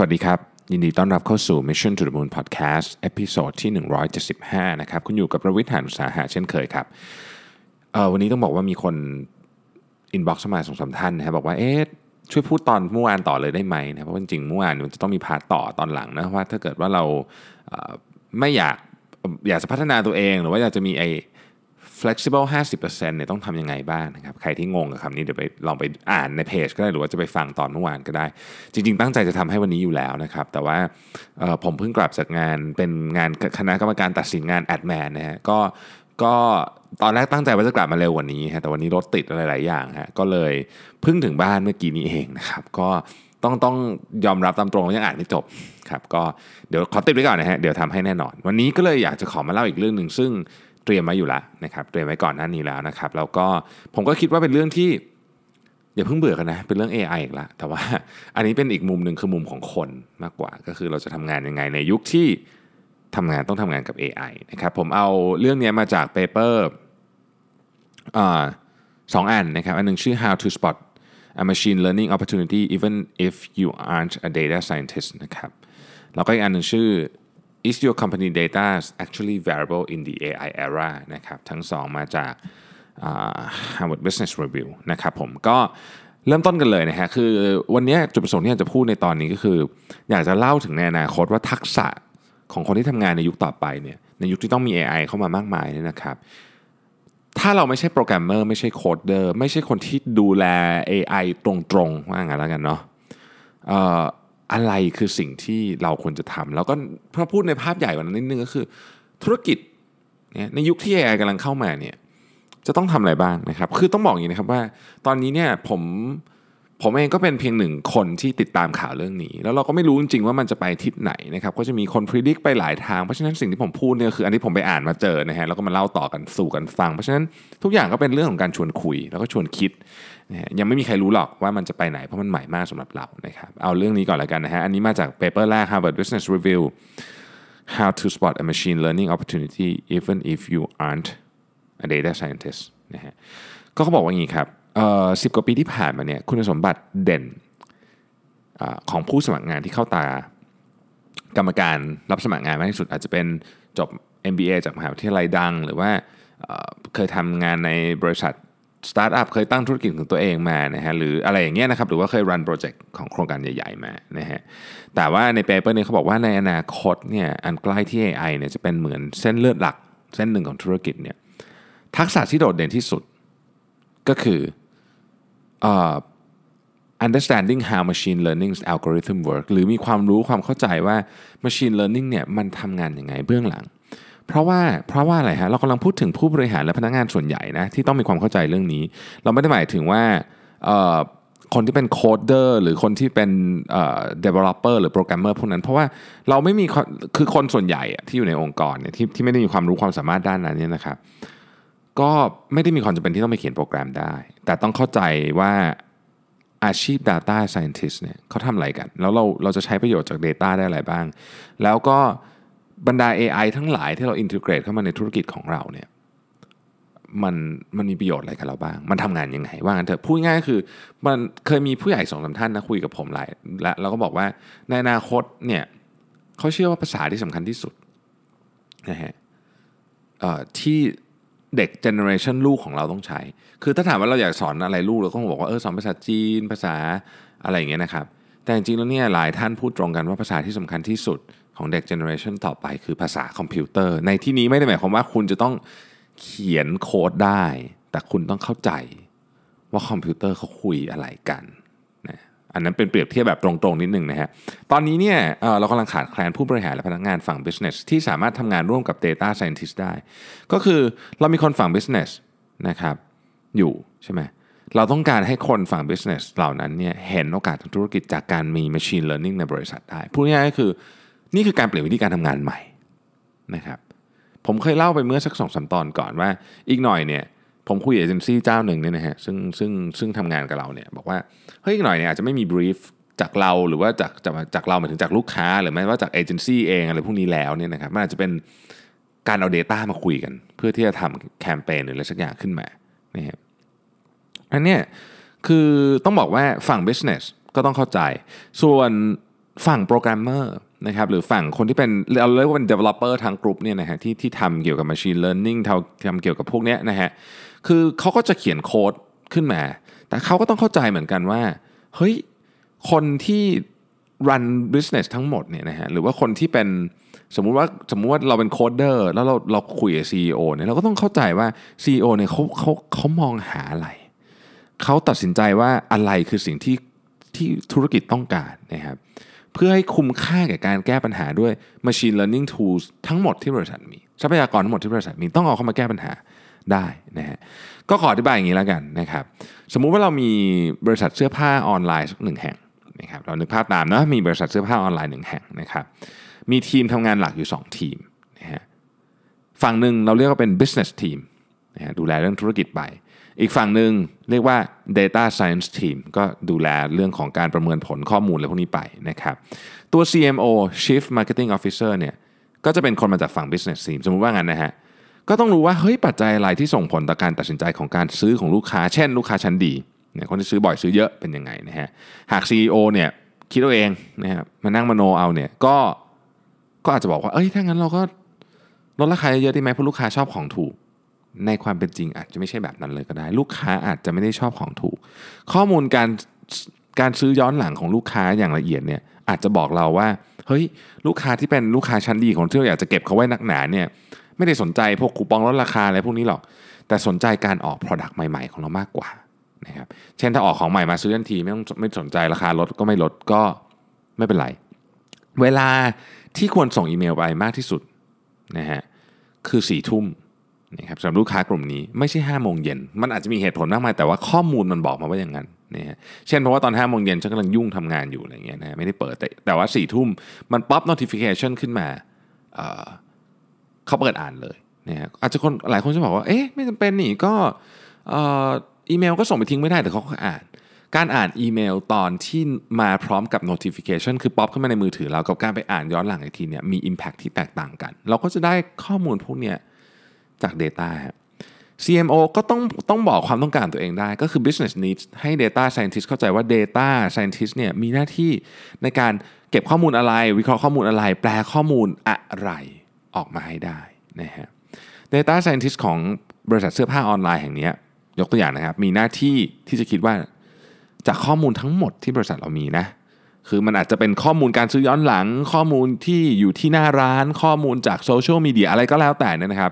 สวัสดีครับ ยินดีต้อนรับเข้าสู่ Mission to the Moon Podcast episode ที่ 175 นะครับ คุณอยู่กับผมรวิศ หาญอุตสาหะเช่นเคยครับเออวันนี้ต้องบอกว่ามีคน inbox มาสองสามท่านนะครับบอกว่าเอ๊ะช่วยพูดตอนเมื่อวานต่อเลยได้ไหมนะเพราะจริงเมื่อวานมันจะต้องมี part ต่อตอนหลังนะว่าถ้าเกิดว่าเราไม่อยากอยากจะพัฒนาตัวเองหรือว่าอยากจะมีไอ flexible 50%เนี่ยต้องทำยังไงบ้างนะครับ ใครที่งงกับคำนี้เดี๋ยวไปลองไปอ่านในเพจก็ได้หรือว่าจะไปฟังตอนเมื่อวานก็ได้ จริง ๆ ตั้งใจจะทำให้วันนี้อยู่แล้วนะครับ แต่ว่าผมเพิ่งกลับจากงานเป็นงานคณะกรรมการตัดสินงานแอดแมนนะฮะก็ก็ตอนแรกตั้งใจว่าจะกลับมาเร็วกว่านี้ฮะแต่วันนี้รถติดอะไรหลายอย่างฮะก็เลยเพิ่งถึงบ้านเมื่อกี้นี้เองนะครับ ก็ต้องต้องยอมรับตามตรงว่ายังอ่านไม่จบครับ ก็เดี๋ยวขอติดไว้ก่อนนะฮะเดี๋ยวทำให้แน่นอน วันนี้ก็เลยอยากจะขอมาเล่าอีกเรื่องหนึ่งซึ่ง เตรียมไว้อยู่แล้วนะครับเตรียมไว้ก่อนหน้านี้แล้วนะครับแล้วก็ผมก็คิดว่าเป็นเรื่องที่อย่าเพิ่งเบื่อกันนะเป็นเรื่อง AI อีกละแต่ว่าอันนี้เป็นอีกมุมหนึ่งคือมุมของคนมากกว่า ก็คือเราจะทำงานยังไงในยุคที่ทำงานต้องทำงานกับ AI นะครับผมเอาเรื่องนี้มาจาก paper สองอันนะครับอันหนึ่งชื่อ how to spot a machine learning opportunity even if you aren't a data scientist นะครับแล้วก็อีกอันหนึ่งชื่อ is your company data actually variable in the AI era นะครับทั้งสองมาจาก Harvard Business Review นะครับผมก็เริ่มต้นกันเลยนะฮะคือวันนี้จุดประสงค์ที่อยากจะพูดในตอนนี้ก็คือ อยากจะเล่าถึงในอนาคตว่าทักษะของคนที่ทำงานในยุคต่อไปเนี่ยในยุคที่ต้องมี AI เข้ามามากมายเนี่ยนะครับถ้าเราไม่ใช่โปรแกรมเมอร์ไม่ใช่โคดเดอร์ไม่ใช่คนที่ดูแล AI ตรงๆว่างั้นแล้วกันเนาะ อะไรคือสิ่งที่เราควรจะทำแล้วก็พอพูดในภาพใหญ่กว่านั้นนิดนึงก็คือ ธุรกิจเนี่ยในยุคที่ AI กำลังเข้ามาเนี่ยจะต้องทำอะไรบ้างนะครับ คือต้องบอกอย่างนี้นะครับว่า ตอนนี้เนี่ยผม ผมเองก็เป็นเพียงหนึ่งคนที่ติดตามข่าวเรื่องนี้ แล้วเราก็ไม่รู้จริงๆว่ามันจะไปทิศไหนนะครับก็จะมีคนพิจิตรไปหลายทางเพราะฉะนั้นสิ่งที่ผมพูดเนี่ยคืออันที่ผมไปอ่านมาเจอนะฮะแล้วก็มาเล่าต่อกันสู่กันฟัง เพราะฉะนั้นทุกอย่างก็เป็นเรื่องของการชวนคุย แล้วก็ชวนคิดนะฮะยังไม่มีใครรู้หรอกว่ามันจะไปไหนเพราะมันใหม่มากสำหรับเรานะครับเอาเรื่องนี้ก่อนแล้วกันนะฮะอันนี้มาจากเปเปอร์แรก Harvard Business Review How to spot a machine learning opportunity even if you aren't a data scientist นะฮะก็เขาบอกว่าอย่างนี้ครับ สิบกว่าปีที่ผ่านมาเนี่ยคุณสมบัติเด่นอของผู้สมัครงานที่เข้าตากรรมการรับสมัครงานมากที่สุด อาจจะเป็นจบ MBA จากมหาวิทยาลัยดัง หรือว่าเคยทำงานในบริษัทสตาร์ทอัพเคยตั้งธุรกิจของตัวเองมานะฮะหรืออะไรอย่างเงี้ยนะครับ หรือว่าเคย run project ของโครงการใหญ่ ๆ มานะฮะแต่ว่าใน paper นี้เขาบอกว่าในอนาคตเนี่ยอันใกล้ที่ AI เนี่ยจะเป็นเหมือนเส้นเลือดหลัก เส้นหนึ่งของธุรกิจเนี่ยทักษะที่โดดเด่นที่สุดก็คือ understanding how machine learning algorithm work หรือมีความรู้ความเข้าใจว่า machine learning เนี่ยมันทำงานยังไงเบื้องหลัง เพราะว่าเพราะว่าอะไรฮะเรากำลังพูดถึงผู้บริหารและพนักงานส่วนใหญ่นะที่ต้องมีความเข้าใจเรื่องนี้ เราไม่ได้หมายถึงว่าคนที่เป็นโคดเดอร์หรือคนที่เป็นเอ่อ developer หรือโปรแกรมเมอร์พวกนั้น เพราะว่าเราไม่มีคือคนส่วนใหญ่ที่อยู่ในองค์กรเนี่ยที่ที่ไม่ได้มีความรู้ความสามารถด้านนั้นเนี่ยนะครับก็ไม่ได้มีความจำเป็นที่ต้องไปเขียนโปรแกรมได้ แต่ต้องเข้าใจว่าอาชีพ Data Scientist เนี่ยเขาทำอะไรกัน แล้วเราเราจะใช้ประโยชน์จาก Data ได้อะไรบ้าง แล้วก็บรรดา AI ทั้งหลายที่เรา integrate เข้ามาในธุรกิจของเราเนี่ยมันมันมีประโยชน์อะไรกับเราบ้าง มันทำงานยังไง ว่างั้นเถอะพูดง่ายๆคือ มันเคยมีผู้ใหญ่สองสามท่านนะคุยกับผมหลายและเราก็บอกว่าในอนาคตเนี่ยเขาเชื่อว่าภาษาที่สำคัญที่สุดนะฮะที่ เด็ก generation ลูกของเราต้องใช้ คือถ้าถามว่าเราอยากสอนอะไรลูกเราก็คงบอกว่าเออสอนภาษาจีนภาษาอะไรอย่างเงี้ยนะครับ แต่จริงๆแล้วเนี่ยหลายท่านพูดตรงกันว่าภาษาที่สำคัญที่สุดของเด็ก generation ต่อไปคือภาษาคอมพิวเตอร์ ในที่นี้ไม่ได้หมายความว่าคุณจะต้องเขียนโค้ดได้ แต่คุณต้องเข้าใจว่าคอมพิวเตอร์เขาคุยอะไรกัน อันนั้นเป็นเปรียบเทียบแบบตรงๆนิดหนึ่งนะฮะ ตอนนี้เนี่ยเรากำลังขาดแคลนผู้บริหารและพนักงานฝั่ง business ที่สามารถทำงานร่วมกับ data scientist ได้ ก็คือเรามีคนฝั่ง business นะครับอยู่ใช่ไหมเราต้องการให้คนฝั่ง business เหล่านั้นเนี่ยเห็นโอกาสทางธุรกิจจากการมี machine learning ในบริษัทได้ พูดง่ายๆก็คือนี่คือการเปลี่ยนวิธีการทำงานใหม่นะครับ ผมเคยเล่าไปเมื่อสักสองสามตอนก่อนว่า อีกหน่อยเนี่ย ผมคุยเอเจนซี่เจ้าหนึ่งเนี่ยนะฮะซึ่งซึ่งซึ่งทำงานกับเราเนี่ยบอกว่าเฮ้ยหน่อยเนี่ยอาจจะไม่มีบรีฟจากเราหรือว่าจากจากจากเราหมายถึงจากลูกค้า หรือแม้ว่าจากเอเจนซี่เองอะไรพวกนี้แล้วเนี่ยนะครับมันอาจจะเป็นการเอา Data มาคุยกัน เพื่อที่จะทำแคมเปญหรืออะไรสักอย่างขึ้นมานะครับอันเนี้ยคือต้องบอกว่าฝั่ง business ก็ต้องเข้าใจ ส่วนฝั่งโปรแกรมเมอร์ นะครับหรือฝั่งคนที่เป็นเราเรียกว่าเป็น developer ทางกลุ่มเนี่ยนะฮะที่ที่ทำเกี่ยวกับ machine learning ทำเกี่ยวกับพวกเนี้ยนะฮะคือเขาก็จะเขียนโค้ดขึ้นมา แต่เขาก็ต้องเข้าใจเหมือนกันว่าเฮ้ยคนที่ run business ทั้งหมดเนี่ยนะฮะหรือว่าคนที่เป็นสมมุติว่าสมมุติว่าเราเป็นโคดเดอร์แล้วเราเราคุยกับ CEO เนี่ยเราก็ต้องเข้าใจว่า CEO เนี่ยเขาเขาเขามองหาอะไร เขาตัดสินใจว่าอะไรคือสิ่งที่ที่ธุรกิจต้องการนะครับเพื่อให้คุ้มค่าแก่การแก้ปัญหาด้วย machine learning tools ทั้งหมดที่บริษัทมีทรัพยากรทั้งหมดที่บริษัทมีต้องเอาเข้ามาแก้ปัญหาได้นะฮะก็ขออธิบายอย่างนี้แล้วกันนะครับ สมมุติว่าเรามีบริษัทเสื้อผ้าออนไลน์สักหนึ่งแห่งนะครับเรานึกภาพตามนะมีบริษัทเสื้อผ้าออนไลน์หนึ่งแห่งนะครับมีทีมทำงานหลักอยู่ 2 ทีมนะฮะฝั่งหนึ่งเราเรียกว่าเป็น business team นะฮะดูแลเรื่องธุรกิจไป อีกฝั่งหนึ่งเรียกว่า data science team ก็ดูแลเรื่องของการประเมินผลข้อมูลอะไรพวกนี้ไปนะครับ ตัว CMO Chief Marketing Officer เนี่ยก็จะเป็นคนมาจากฝั่ง business team สมมุติว่างั้นนะฮะ ก็ต้องรู้ว่าเฮ้ยปัจจัยอะไรที่ส่งผลต่อการตัดสินใจของการซื้อของลูกค้า เช่นลูกค้าชั้นดีเนี่ยคนที่ซื้อบ่อยซื้อเยอะเป็นยังไงนะฮะ หาก CEO เนี่ยคิดเอาเองนะครับมานั่งมโนเอาเนี่ยก็ก็อาจจะบอกว่าเอ้ยถ้างั้นเราก็ลดราคาเยอะด้ไหมเพราะลูกค้าชอบของถูก ในความเป็นจริงอาจจะไม่ใช่แบบนั้นเลยก็ได้ ลูกค้าอาจจะไม่ได้ชอบของถูก ข้อมูลการการซื้อย้อนหลังของลูกค้าอย่างละเอียดเนี่ยอาจจะบอกเราว่าเฮ้ยลูกค้าที่เป็นลูกค้าชั้นดีของที่เราอยากจะเก็บเขาไว้นักหนาเนี่ยไม่ได้สนใจพวกคูปองลดราคาอะไรพวกนี้หรอก แต่สนใจการออก Product ใหม่ ๆ ของเรามากกว่านะครับเช่นถ้าออกของใหม่มาซื้อทันทีไม่ต้องไม่สนใจราคาลดก็ไม่ลดก็ไม่เป็นไร เวลาที่ควรส่งอีเมลไปมากที่สุดนะฮะคือสี่ทุ่ม นะครับสำหรับลูกค้ากลุ่มนี้ไม่ใช่5้าโมงเย็นมันอาจจะมีเหตุผลมากมายแต่ว่าข้อมูลมันบอกมาว่าอย่างนั้นนะฮะเช่นเพราะว่าตอน5้าโมงเย็นฉันกำลังยุ่งทำงานอยู่อะไรเงี้ยนะไม่ได้เปิดแต่แต่ว่า4ี่ทุ่มมันป๊อป notification ขึ้นมาเขาเปิดอ่านเลยนะฮะอาจจะคนหลายคนจะบอกว่าเอ๊ะไม่จำเป็นนี่ก็อีเมลก็ส่งไปทิ้งไม่ได้แต่เขาก็อ่าน การอ่านอีเมลตอนที่มาพร้อมกับ notification คือป๊อปขึ้นมาในมือถือเรากับการไปอ่านย้อนหลังอีกทีเนี่ยมี impact ที่แตกต่างกัน เราก็จะได้ข้อมูลพวกเนี้ย จาก Data ครับ CMO ก็ต้องต้องบอกความต้องการตัวเองได้ ก็คือ business needs ให้ data scientist เข้าใจว่า data scientist เนี่ยมีหน้าที่ในการเก็บข้อมูลอะไร วิเคราะห์ข้อมูลอะไร แปลข้อมูลอะไรออกมาให้ได้นะฮะ data scientist ของบริษัทเสื้อผ้าออนไลน์แห่งนี้ยกตัวอย่างนะครับ มีหน้าที่ที่จะคิดว่าจากข้อมูลทั้งหมดที่บริษัทเรามีนะ คือมันอาจจะเป็นข้อมูลการซื้อย้อนหลัง ข้อมูลที่อยู่ที่หน้าร้าน ข้อมูลจากโซเชียลมีเดียอะไรก็แล้วแต่นะครับ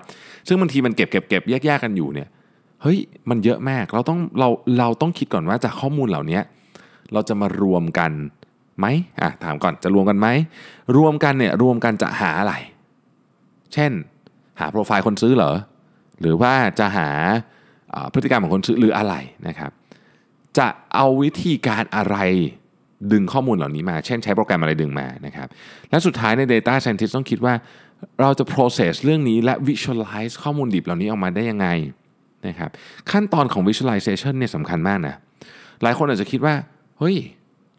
ซึ่งบางทีมันเก็บเก็บเก็บแยกๆกันอยู่เนี่ยเฮ้ยมันเยอะมากเราต้องเราเราต้องคิดก่อนว่าจากข้อมูลเหล่านี้เราจะมารวมกันไหมอะถามก่อนจะรวมกันไหมรวมกันเนี่ยรวมกันจะหาอะไร เช่น หาโปรไฟล์คนซื้อเหรอหรือว่าจะหาพฤติกรรมของคนซื้อหรืออะไรนะครับ จะเอาวิธีการอะไร ดึงข้อมูลเหล่านี้มา เช่นใช้โปรแกรมอะไรดึงมานะครับและสุดท้ายใน Data Scientist ต้องคิดว่าเราจะ process เรื่องนี้และ visualize ข้อมูลดิบเหล่านี้ออกมาได้ยังไงนะครับขั้นตอนของ visualization เนี่ยสำคัญมากนะหลายคนอาจจะคิดว่า เฮ้ย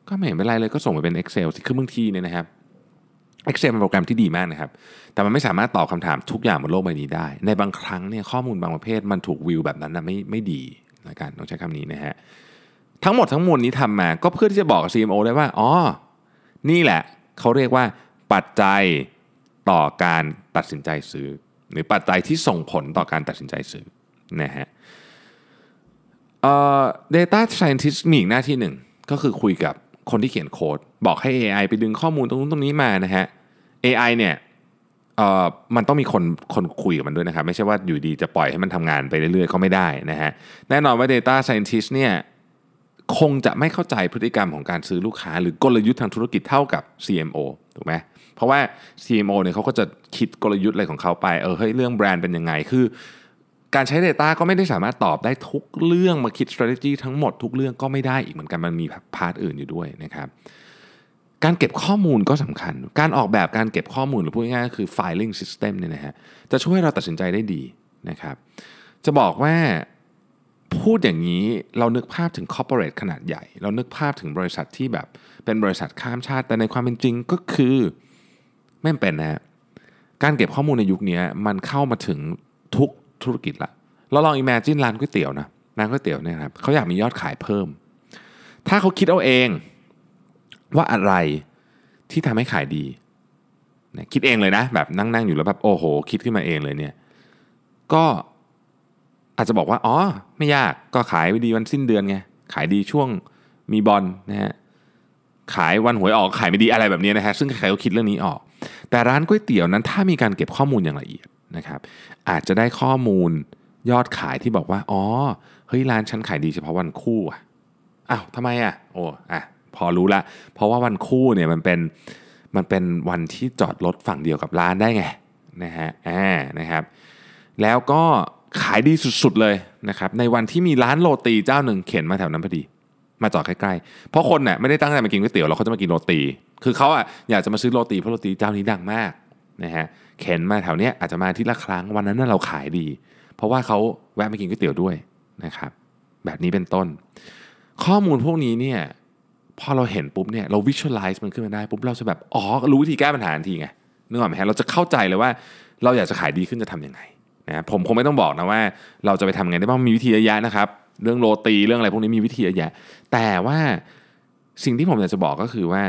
ก็ไม่เห็นเป็นไรเลยก็ส่งไปเป็น Excel สิคือบางทีเนี่ยนะครับ Excel เป็นโปรแกรมที่ดีมากนะครับ แต่มันไม่สามารถตอบคำถามทุกอย่างบนโลกใบนี้ได้ ในบางครั้งเนี่ยข้อมูลบางประเภทมันถูกวิวแบบนั้นนะไม่ไม่ดีนะการต้องใช้คำนี้นะฮะ ทั้งหมดทั้งมวลนี้ทำมา ก็เพื่อที่จะบอกกับ CMO ได้ว่าอ๋อนี่แหละเขาเรียกว่าปัจจัยต่อการตัดสินใจซื้อ หรือปัจจัยที่ส่งผลต่อการตัดสินใจซื้อนะฮะ data scientist มีอีกหน้าที่หนึ่งก็คือคุยกับคนที่เขียนโค้ด บอกให้ AI ไปดึงข้อมูลตรงนู้นตรงนี้มานะฮะ AI เนี่ยเอ่อมันต้องมีคนคนคุยกับมันด้วยนะครับ ไม่ใช่ว่าอยู่ดีจะปล่อยให้มันทำงานไปเรื่อยๆ ก็ไม่ได้นะฮะ แน่นอนว่า Data Scientist เนี่ย คงจะไม่เข้าใจพฤติกรรมของการซื้อลูกค้า หรือกลยุทธ์ทางธุรกิจเท่ากับ CMO ถูกไหมเพราะว่า CMO เนี่ยเขาก็จะคิดกลยุทธ์อะไรของเขาไปเออเฮ้ยเรื่องแบรนด์เป็นยังไงคือ การใช้ Data ก็ไม่ได้สามารถตอบได้ทุกเรื่องมาคิด strategy ทั้งหมดทุกเรื่องก็ไม่ได้อีกเหมือนกันมันมีพาร์ทอื่นอยู่ด้วยนะครับการเก็บข้อมูลก็สำคัญ การออกแบบการเก็บข้อมูลหรือพูดง่ายๆก็คือ filing system เนี่ยนะฮะ จะช่วยให้เราตัดสินใจได้ดีนะครับ จะบอกว่า พูดอย่างนี้เรานึกภาพถึง corporate ขนาดใหญ่ เรานึกภาพถึงบริษัทที่แบบเป็นบริษัทข้ามชาติ แต่ในความเป็นจริงก็คือ ไม่เป็นนะการเก็บข้อมูลในยุคนี้มันเข้ามาถึงทุกธุรกิจละเราลอง imagine ร้านก๋วยเตี๋ยวนะร้านก๋วยเตี๋ยวเนี่ยครับเขาอยากมียอดขายเพิ่ม ถ้าเขาคิดเอาเองว่าอะไรที่ทำให้ขายดีนะคิดเองเลยนะ แบบนั่งๆอยู่แล้วแบบโอ้โห คิดขึ้นมาเองเลยเนี่ย ก็ อาจจะบอกว่าอ๋อไม่ยากก็ขายไปดีวันสิ้นเดือนไงขายดีช่วงมีบอลนะฮะขายวันหวยออกขายไม่ดีอะไรแบบนี้นะฮะซึ่งใครก็คิดเรื่องนี้ออก แต่ร้านก๋วยเตี๋ยวนั้นถ้ามีการเก็บข้อมูลอย่างละเอียดนะครับ อาจจะได้ข้อมูลยอดขายที่บอกว่าอ๋อเฮ้ยร้านฉันขายดีเฉพาะวันคู่อะอ้าวทำไมอะโอ้อะพอรู้ละเพราะว่าวันคู่เนี่ยมันเป็นมันเป็นวันที่จอดรถฝั่งเดียวกับร้านได้ไงนะฮะอ่านะครับ แล้วก็ ขายดีสุดๆเลยนะครับในวันที่มีร้านโรตีเจ้าหนึ่งเข็นมาแถวนั้นพอดี มาจอดใกล้ๆ เพราะคนเนี่ยไม่ได้ตั้งใจมากินก๋วยเตี๋ยวแล้วเขาจะมากินโรตี คือเขาอะอยากจะมาซื้อโรตีเพราะโรตีเจ้านี้ดังมากนะฮะเข็นมาแถวเนี้ยอาจจะมาที่ละครั้งวันนั้นน่ะเราขายดี เพราะว่าเขาแวะมากินก๋วยเตี๋ยวด้วยนะครับแบบนี้เป็นต้น ข้อมูลพวกนี้เนี่ยพอเราเห็นปุ๊บเนี่ยเรา visualize มันขึ้นมาได้ปุ๊บเราจะแบบอ๋อรู้วิธีแก้ปัญหาทันทีไงนึกออกไหมฮะเราจะเข้าใจเลยว่า เราอยากจะขายดีขึ้นจะทำยังไง นะผมคงไม่ต้องบอกนะว่า เราจะไปทำไงได้บ้างมีวิธีเยอะแยะนะครับ เรื่องโรตีเรื่องอะไรพวกนี้มีวิธีเยอะแยะ แต่ว่าสิ่งที่ผมอยากจะบอกก็คือว่า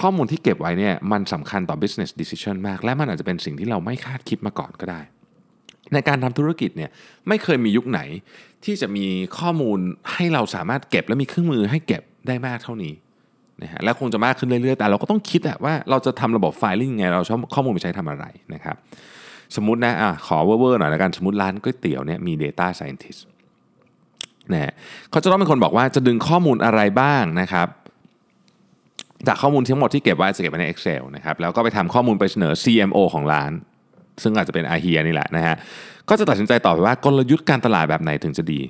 ข้อมูลที่เก็บไว้เนี่ยมันสำคัญต่อ business decision มาก และมันอาจจะเป็นสิ่งที่เราไม่คาดคิดมาก่อนก็ได้ ในการทำธุรกิจเนี่ยไม่เคยมียุคไหน ที่จะมีข้อมูลให้เราสามารถเก็บและมีเครื่องมือให้เก็บได้มากเท่านี้นะฮะและคงจะมากขึ้นเรื่อยๆ แต่เราก็ต้องคิดอะว่าเราจะทำระบบไฟลิ่งไง เราชอบข้อมูลไปใช้ทำอะไรนะครับ สมมตินะอะขอเวอร์ๆหน่อยแล้วกันสมมติร้านก๋วยเตี๋ยวเนี่ยมี Data Scientist นะฮะเขาจะต้องเป็นคนบอกว่าจะดึงข้อมูลอะไรบ้างนะครับจากข้อมูลทั้งหมดที่เก็บไว้จะเก็บไว้ใน Excel นะครับแล้วก็ไปทำข้อมูลไปเสนอ CMO ของร้าน ซึ่งอาจจะเป็นอาเฮียนี่แหละนะฮะก็จะตัดสินใจต่อไปว่ากลยุทธ์การตลาดแบบไหนถึงจะดี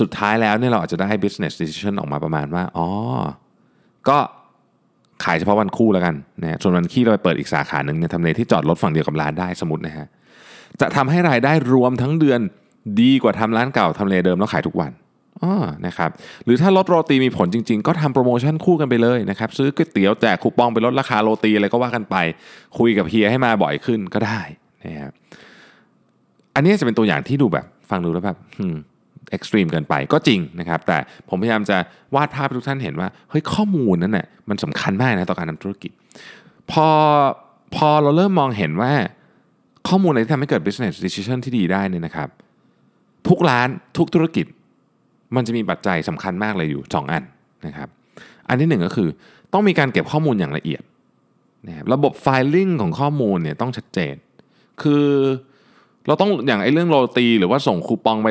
สุดท้ายแล้วเนี่ยเราอาจจะได้ business decision ออกมาประมาณว่าอ๋อก็ ขายเฉพาะวันคู่แล้วกันนะส่วนวันขี้เราไปเปิดอีกสาขาหนึ่งเนี่ยทำเลที่จอดรถฝั่งเดียวกับร้านได้สมมตินะฮะจะทำให้รายได้รวมทั้งเดือนดีกว่าทำร้านเก่าทำเลเดิมแล้วขายทุกวันอ๋อนะครับหรือถ้ารถโรตีมีผลจริง ๆ ก็ทำโปรโมชั่นคู่กันไปเลยนะครับซื้อก๋วยเตี๋ยวแจกคูปองไปลดราคาโรตีอะไรก็ว่ากันไป คุยกับเฮียให้มาบ่อยขึ้นก็ได้นะครับอันนี้จะเป็นตัวอย่างที่ดูแบบ ฟังดูแล้วแบบ เอ็กซ์ตรีมเกินไปก็จริงนะครับ แต่ผมพยายามจะวาดภาพให้ทุกท่านเห็นว่าเฮ้ยข้อมูลนั้นน่ะมันสำคัญมากนะต่อการทำธุรกิจ พอพอเราเริ่มมองเห็นว่าข้อมูลอะไรที่ทำให้เกิด business decision ที่ดีได้เนี่ยนะครับ ทุกร้านทุกธุรกิจ มันจะมีปัจจัยสำคัญมากเลยอยู่ 2 อันนะครับ อันที่หนึ่งก็คือต้องมีการเก็บข้อมูลอย่างละเอียดนะครับระบบไฟลิ่งของข้อมูลเนี่ยต้องชัดเจน คือเราต้องอย่างไอ้เรื่องโรตี หรือว่าส่งคูปองไป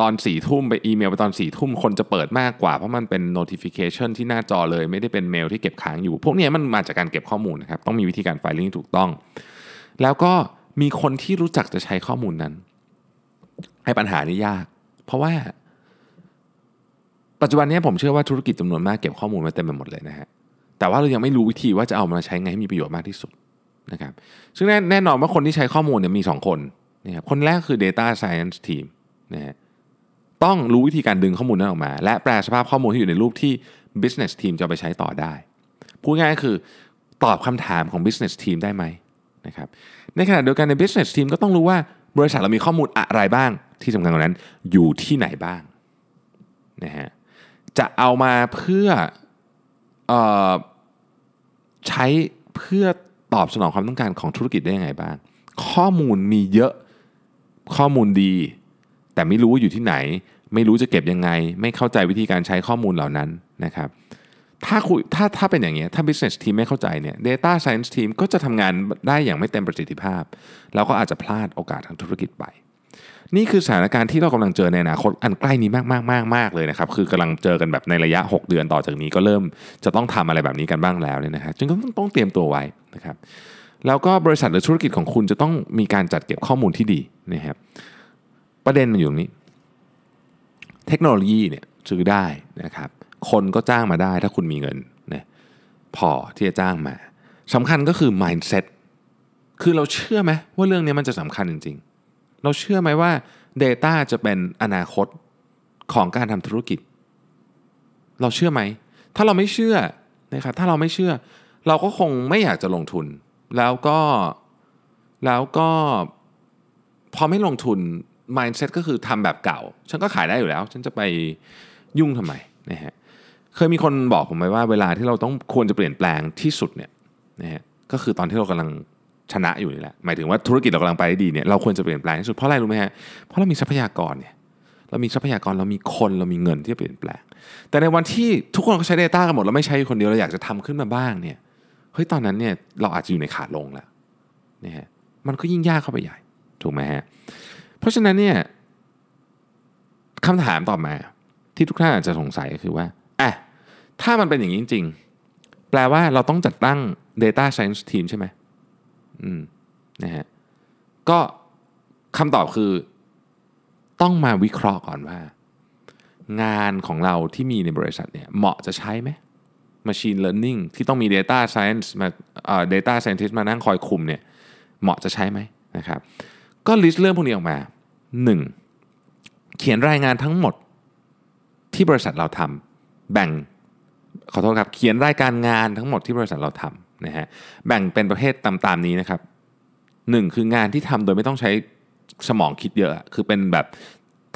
ตอนสี่ทุ่มไปอีเมลไปตอนสี่ทุ่มคนจะเปิดมากกว่า เพราะมันเป็น notification ที่หน้าจอเลย ไม่ได้เป็นเมลที่เก็บค้างอยู่ พวกนี้มันมาจากการเก็บข้อมูลนะครับต้องมีวิธีการไฟลิ่งถูกต้อง แล้วก็มีคนที่รู้จักจะใช้ข้อมูลนั้น ให้ปัญหานี้ยาก เพราะว่า ปัจจุบันนี้ผมเชื่อว่าธุรกิจจำนวนมากเก็บข้อมูลมาเต็มไปหมดเลยนะฮะแต่ว่าเรายังไม่รู้วิธีว่าจะเอามาใช้ไงให้มีประโยชน์มากที่สุดนะครับซึ่งแน่แน่นอนว่าคนที่ใช้ข้อมูลเนี่ยมี 2 คนนะครับคนแรกคือ Data Science Team นะฮะ ต้องรู้วิธีการดึงข้อมูลนั้นออกมา และแปลสภาพข้อมูลที่อยู่ในรูปที่ business team จะไปใช้ต่อได้ พูดง่ายๆคือตอบคำถามของ business team ได้ไหมนะครับในขณะเดียวกันใน business team ก็ต้องรู้ว่าบริษัทเรามีข้อมูลอะไรบ้าง ที่สำคัญกว่านั้นอยู่ที่ไหนบ้างนะฮะจะเอามาเพื่อออใช้เพื่อตอบสนองความต้องการของธุรกิจได้ยังไงบ้าง ข้อมูลมีเยอะข้อมูลดี แต่ไม่รู้ว่าอยู่ที่ไหน ไม่รู้จะเก็บยังไง ไม่เข้าใจวิธีการใช้ข้อมูลเหล่านั้นนะครับถ้าคุยถ้าถ้าเป็นอย่างเงี้ยถ้า business team ไม่เข้าใจเนี่ย data science team ก็จะทำงานได้อย่างไม่เต็มประสิทธิภาพแล้วก็อาจจะพลาดโอกาสทางธุรกิจไป นี่คือสถานการณ์ที่เรากำลังเจอในอนาคตอันใกล้นี้มากมากมากมากเลยนะครับ คือกำลังเจอกันแบบในระยะ 6 เดือนต่อจากนี้ก็เริ่มจะต้องทำอะไรแบบนี้กันบ้างแล้วเนี่ยนะฮะจึงต้องต้องเตรียมตัวไว้นะครับแล้วก็บริษัทหรือธุรกิจของคุณจะต้องมีการจัดเก็บข้อมูลที่ดีนะครับ ประเด็นมันอยู่ตรงนี้ เทคโนโลยีเนี่ยซื้อได้นะครับ คนก็จ้างมาได้ถ้าคุณมีเงินนะพอที่จะจ้างมาสำคัญก็คือ mindset คือเราเชื่อไหมว่าเรื่องนี้มันจะสำคัญจริง ๆ เราเชื่อไหมว่า Data จะเป็นอนาคตของการทำธุรกิจ เราเชื่อไหม ถ้าเราไม่เชื่อนะครับถ้าเราไม่เชื่อ เราก็คงไม่อยากจะลงทุน แล้วก็แล้วก็พอไม่ลงทุน mindset ก็คือทำแบบเก่า ฉันก็ขายได้อยู่แล้ว ฉันจะไปยุ่งทำไมนะฮะเคยมีคนบอกผมไว้ว่าเวลาที่เราต้องควรจะเปลี่ยนแปลงที่สุดเนี่ยนะฮะก็คือตอนที่เรากำลังชนะอยู่นี่แหละหมายถึงว่าธุรกิจเรากำลังไปได้ดีเนี่ยเราควรจะเปลี่ยนแปลงที่สุดเพราะอะไรรู้ไหมฮะเพราะเรามีทรัพยากรเนี่ยเรามีทรัพยากรเรามีคนเรามีเงินที่จะเปลี่ยนแปลง แต่ในวันที่ทุกคนก็ใช้ Data กันหมดเราไม่ใช้คนเดียวเราอยากจะทำขึ้นมาบ้างเนี่ยเฮ้ยตอนนั้นเนี่ยเราอาจจะอยู่ในขาลงแล้วนะฮะมันก็ยิ่งยากเข้าไปใหญ่ถูกไหมฮะ เพราะฉะนั้นเนี่ยคำถามต่อมาที่ทุกท่านอาจจะสงสัยก็คือว่าอะถ้ามันเป็นอย่างนี้จริง แปลว่าเราต้องจัดตั้ง Data Science Team ใช่ไหมอืมนะฮะก็คำตอบคือ ต้องมาวิเคราะห์ก่อนว่า งานของเราที่มีในบริษัทเนี่ยเหมาะจะใช้ไหม Machine Learning ที่ต้องมี Data Science มาเอ่อ Data Scientist มานั่งคอยคุมเนี่ยเหมาะจะใช้ไหมนะครับ ก็ลิสต์เรื่องพวกนี้ออกมา 1. เขียนรายงานทั้งหมดที่บริษัทเราทำแบ่งขอโทษครับเขียนรายการงานทั้งหมดที่บริษัทเราทำนะฮะแบ่งเป็นประเภทตาม ๆ นี้นะครับหนึ่งคืองานที่ทำโดยไม่ต้องใช้สมองคิดเยอะ คือเป็นแบบ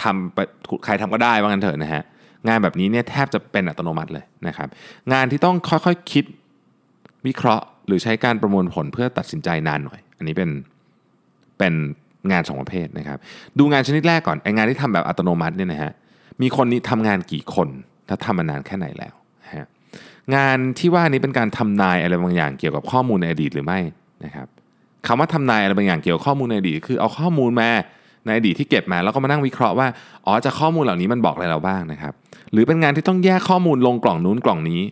ทำไปใครทำก็ได้ว่างั้นเถอะนะฮะงานแบบนี้เนี่ยแทบจะเป็นอัตโนมัติเลยนะครับ งานที่ต้องค่อยๆคคิดวิเคราะห์ หรือใช้การประมวลผลเพื่อตัดสินใจนานหน่อย อันนี้เป็นเป็น งานสองประเภทนะครับ ดูงานชนิดแรกก่อนไองานที่ทำแบบอัตโนมัติเนี่ยนะฮะมีคนนี้ทำงานกี่คนถ้าทำมานานแค่ไหนแล้วนะฮะงานที่ว่านี้เป็นการทำนายอะไรบางอย่างเกี่ยวกับข้อมูลในอดีตหรือไม่นะครับคำว่าทำนายอะไรบางอย่างเกี่ยวกับข้อมูลในอดีตคือเอาข้อมูลมาในอดีตที่เก็บมาแล้วก็มานั่งวิเคราะห์ว่าอ๋อจากข้อมูลเหล่านี้มันบอกอะไรเราบ้างนะครับหรือเป็นงานที่ต้องแยกข้อมูลลงกล่องนู้นกล่องนี้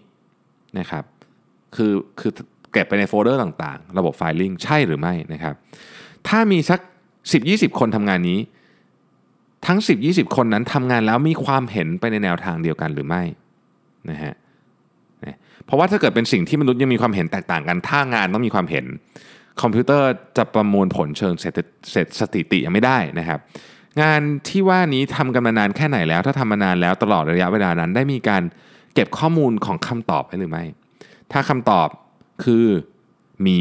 นะครับคือคือเก็บไปในโฟลเดอร์ต่างๆ ระบบ filing ใช่หรือไม่นะครับถ้ามีสัก 10-20 คนทำงานนี้ ทั้ง 10-20 คนนั้นทำงานแล้วมีความเห็นไปในแนวทางเดียวกันหรือไม่นะฮะเพราะว่าถ้าเกิดเป็นสิ่งที่มนุษย์ยังมีความเห็นแตกต่างกัน ถ้างานต้องมีความเห็น คอมพิวเตอร์จะประมวลผลเชิงเศรษฐเศรษฐสถิติยังไม่ได้นะครับ งานที่ว่านี้ทำกันมานานแค่ไหนแล้ว ถ้าทำมานานแล้วตลอดระยะเวลานั้น ได้มีการเก็บข้อมูลของคำตอบไว้หรือไม่ ถ้าคำตอบคือมี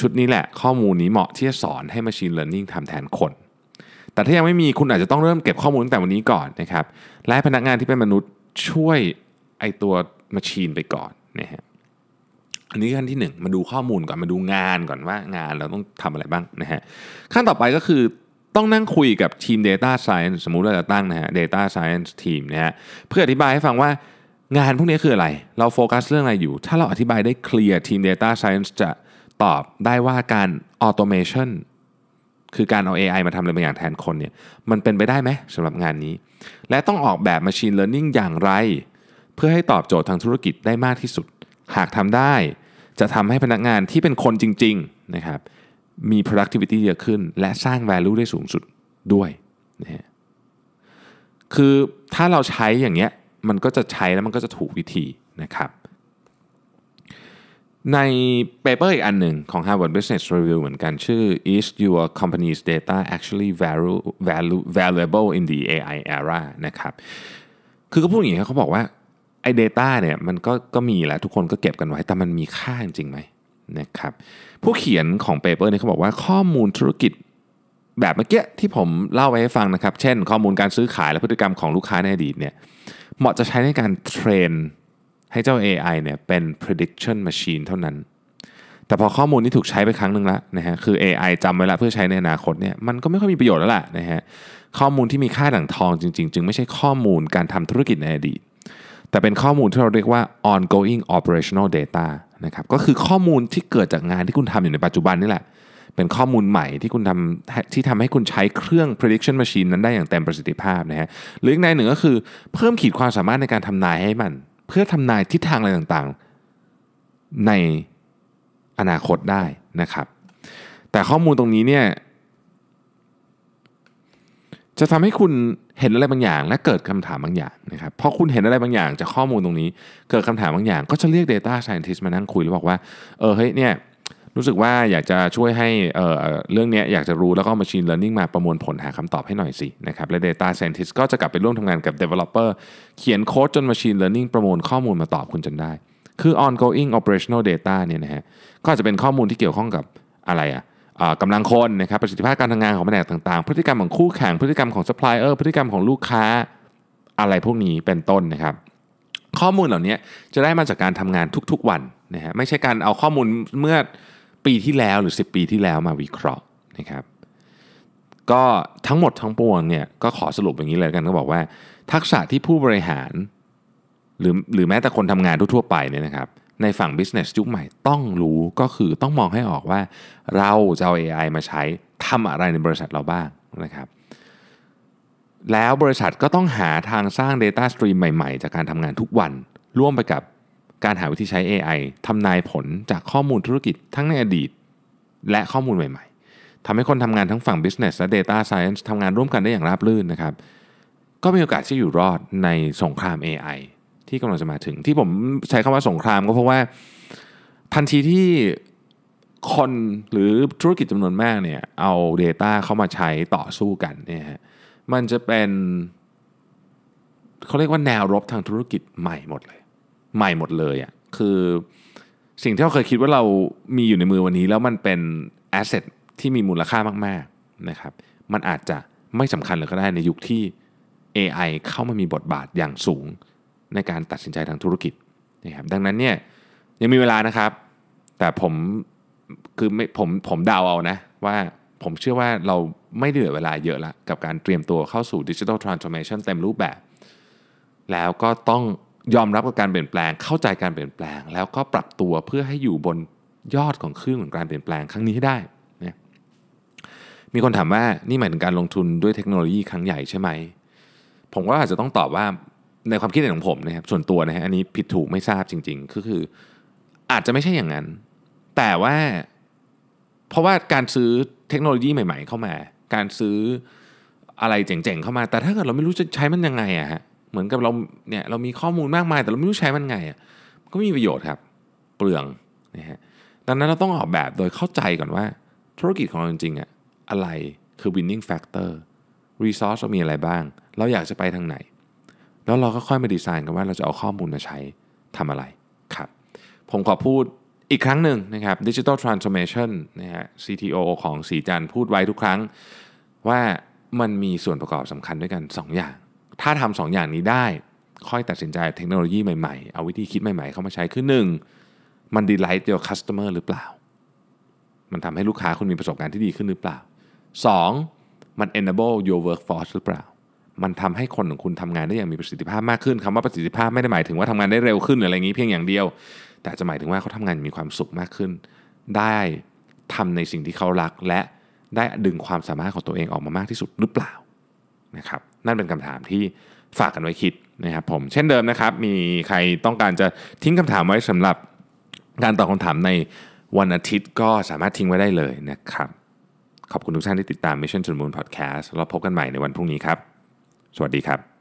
ชุดนี้แหละข้อมูลนี้เหมาะที่จะสอนให้ Machine Learning ทำแทนคน แต่ถ้ายังไม่มีคุณอาจจะต้องเริ่มเก็บข้อมูลตั้งแต่วันนี้ก่อนนะครับและใหพนักงานที่เป็นมนุษย์ช่วยไอตัว Machine ไปก่อนนะฮะอันนี้ขั้นที่ 1 มาดูข้อมูลก่อนมาดูงานก่อนว่างานเราต้องทำอะไรบ้างนะฮะขั้นต่อไปก็คือต้องนั่งคุยกับทีม Data Science สมมุติเราจะตั้งนะฮะ Data Science Team นะฮะเพื่ออธิบายให้ฟังว่างานพวกนี้คืออะไร เราโฟกัสเรื่องอะไรอยู่ ถ้าเราอธิบายได้เคลียร์ทีม Data Science จะ ตอบได้ว่าการ Automation คือการเอา AI มาทำอะไรบางอย่างแทนคนเนี่ยมันเป็นไปได้ไหมสำหรับงานนี้ และต้องออกแบบ Machine Learning อย่างไร เพื่อให้ตอบโจทย์ทางธุรกิจได้มากที่สุด หากทำได้ จะทำให้พนักงานที่เป็นคนจริงๆนะครับมี productivity เยอะขึ้น และสร้าง value ได้สูงสุดด้วยนะฮะคือถ้าเราใช้อย่างเงี้ยมันก็จะใช้แล้วมันก็จะถูกวิธีนะครับ ใน paper อีกอันหนึ่งของ Harvard Business Review เหมือนกันชื่อ Is your company's data actually value, value, valuable in the AI era นะครับ คือก็พูดอย่างนี้เขาบอกว่าไอ้ data เนี่ยมันก็ก็มีแหละทุกคนก็เก็บกันไว้ แต่มันมีค่าจริงไหมนะครับ ผู้เขียนของเปเปอร์เนี่ยเขาบอกว่าข้อมูลธุรกิจแบบเมื่อกี้ที่ผมเล่าไว้ให้ฟังนะครับ เช่น ข้อมูลการซื้อขายและพฤติกรรมของลูกค้าในอดีตเนี่ยเหมาะจะใช้ในการเทรน ให้เจ้า AI เนี่ยเป็น prediction machine เท่านั้น แต่พอข้อมูลนี้ถูกใช้ไปครั้งหนึ่งแล้วนะฮะคือ AI จำไว้แล้วเพื่อใช้ในอนาคตเนี่ยมันก็ไม่ค่อยมีประโยชน์แล้วแหละนะฮะข้อมูลที่มีค่าดั่งทองจริง ๆ จึงไม่ใช่ข้อมูลการทำธุรกิจในอดีตแต่เป็นข้อมูลที่เราเรียกว่า ongoing operational data นะครับก็คือข้อมูลที่เกิดจากงานที่คุณทำอยู่ในปัจจุบันนี่แหละ เป็นข้อมูลใหม่ที่คุณทำที่ทำให้คุณใช้เครื่อง prediction machine นั้นได้อย่างเต็มประสิทธิภาพนะฮะหรืออีกในหนึ่งก็คือเพิ่มขีดความสามารถในการทำนายให้มัน เพื่อทำนายทิศทางอะไรต่างๆ ในอนาคตได้นะครับ แต่ข้อมูลตรงนี้เนี่ยจะทำให้คุณเห็นอะไรบางอย่าง และเกิดคำถามบางอย่างนะครับพอคุณเห็นอะไรบางอย่างจากข้อมูลตรงนี้ เกิดคำถามบางอย่าง ก็จะเรียก Data Scientist มานั่งคุยแล้วบอกว่าเออเฮ้ยเนี่ย รู้สึกว่าอยากจะช่วยให้เเรื่องนี้อยากจะรู้แล้วก็ Machine Learning มาประมวลผลหาคำตอบให้หน่อยสินะครับและ Data Scientist ก็จะกลับไปร่วมทำงานกับ Developer เขียนโค้ดจน Machine Learning ประมวลข้อมูลมาตอบคุณจนได้ คือ ongoing operational data เนี่ยนะฮะก็อาจจะเป็นข้อมูลที่เกี่ยวข้องกับอะไรอะกำลังคนนะครับประสิทธิภาพการทำงานของแผนกต่างๆ พฤติกรรมของคู่แข่งพฤติกรรมของซัพพลายเออร์พฤติกรรมของลูกค้าอะไรพวกนี้เป็นต้นนะครับข้อมูลเหล่านี้จะได้มาจากการทำงานทุกๆวันนะฮะไม่ใช่การเอาข้อมูลเมื่อ ปีที่แล้วหรือ 10 ปีที่แล้วมาวิเคราะห์นะครับก็ทั้งหมดทั้งปวงเนี่ยก็ขอสรุปอย่างนี้เลยกันก็บอกว่า ทักษะที่ผู้บริหาร หรือหรือแม้แต่คนทำงานทั่วๆไปเนี่ยนะครับในฝั่ง business ยุคใหม่ต้องรู้ก็คือต้องมองให้ออกว่า เราจะเอา AI มาใช้ทำอะไรในบริษัทเราบ้างนะครับแล้วบริษัทก็ต้องหาทางสร้าง Data Stream ใหม่ ๆ จากการทำงานทุกวัน ร่วมไปกับ การหาวิธีใช้ AI ทำนายผลจากข้อมูลธุรกิจทั้งในอดีต และข้อมูลใหม่ๆทำให้คนทำงานทั้งฝั่ง Business และ Data Science ทำงานร่วมกันได้อย่างราบรื่นนะครับ ก็มีโอกาสที่อยู่รอดในสงคราม AI ที่กำลังจะมาถึงที่ผมใช้คำว่าสงครามก็เพราะว่าทันทีที่คนหรือธุรกิจจำนวนมากเนี่ยเอา Data เข้ามาใช้ต่อสู้กันเนี่ยฮะมันจะเป็นเขาเรียกว่าแนวรบทางธุรกิจใหม่หมดเลย ใหม่หมดเลยอะ่ะคือสิ่งที่เราเคยคิดว่าเรามีอยู่ในมือวันนี้ แล้วมันเป็นแอสเซทที่มีมูลค่ามากๆนะครับมันอาจจะไม่สำคัญเลยก็ได้ในยุคที่ AI เข้ามามีบทบาทอย่างสูงในการตัดสินใจทางธุรกิจนะครับดังนั้นเนี่ยยังมีเวลานะครับ แต่ผมคือไม่ผมผมเดาเอานะว่าผมเชื่อว่าเราไม่ได้เหลือเวลาเยอะละกับการเตรียมตัวเข้าสู่ดิจิทัลทรานส์ฟอมชันเต็มรูปแบบ แล้วก็ต้อง ยอมรับกับการเปลี่ยนแปลง เข้าใจการเปลี่ยนแปลง แล้วก็ปรับตัวเพื่อให้อยู่บนยอดของคลื่นของการเปลี่ยนแปลงครั้งนี้ให้ได้นะมีคนถามว่านี่หมายถึงการลงทุนด้วยเทคโนโลยีครั้งใหญ่ใช่ไหม ผมก็อาจจะต้องตอบว่าในความคิดเห็นของผมนะครับส่วนตัวนะฮะอันนี้ผิดถูกไม่ทราบจริง ๆ ก็คืออาจจะไม่ใช่อย่างนั้น แต่ว่าเพราะว่าการซื้อเทคโนโลยีใหม่ ๆ เข้ามา การซื้ออะไรเจ๋งๆเข้ามา แต่ถ้าเกิดเราไม่รู้จะใช้มันยังไงอะฮะ เหมือนกับเราเนี่ยเรามีข้อมูลมากมาย แต่เราไม่รู้ใช้มันไงอะก็มีประโยชน์ครับเปลืองนะฮะดังนั้นเราต้องออกแบบโดยเข้าใจก่อนว่า ธุรกิจของเราจริงๆอะอะไรคือ winning factor resource เรามีอะไรบ้าง เราอยากจะไปทางไหน แล้วเราก็ค่อยมาดีไซน์กันว่าเราจะเอาข้อมูลมาใช้ทำอะไรครับ ผมขอพูดอีกครั้งหนึ่งนะครับ Digital Transformation นะฮะ CTO ของสีจันพูดไว้ทุกครั้งว่ามันมีส่วนประกอบสำคัญด้วยกัน 2 อย่าง ถ้าทำสองอย่างนี้ได้ ค่อยตัดสินใจเทคโนโลยีใหม่ๆ เอาวิธีคิดใหม่ๆ เข้ามาใช้คือหนึ่งมัน delight your customer หรือเปล่า มันทำให้ลูกค้าคุณมีประสบการณ์ที่ดีขึ้นหรือเปล่า 2. มัน enable your workforce หรือเปล่า มันทำให้คนของคุณทำงานได้อย่างมีประสิทธิภาพมากขึ้นคำว่าประสิทธิภาพไม่ได้หมายถึงว่าทำงานได้เร็วขึ้นหรืออะไรอย่างนี้เพียงอย่างเดียว แต่จะหมายถึงว่าเขาทำงานมีความสุขมากขึ้น ได้ทำในสิ่งที่เขารักและได้ดึงความสามารถของตัวเองออกมามากที่สุดหรือเปล่านะครับ นั่นเป็นคำถามที่ฝากกันไว้คิดนะครับผมเช่นเดิมนะครับ มีใครต้องการจะทิ้งคำถามไว้สำหรับการตอบคำถามในวันอาทิตย์ก็สามารถทิ้งไว้ได้เลยนะครับ ขอบคุณทุกท่านที่ติดตาม Mission to the Moon Podcast เราพบกันใหม่ในวันพรุ่งนี้ครับ สวัสดีครับ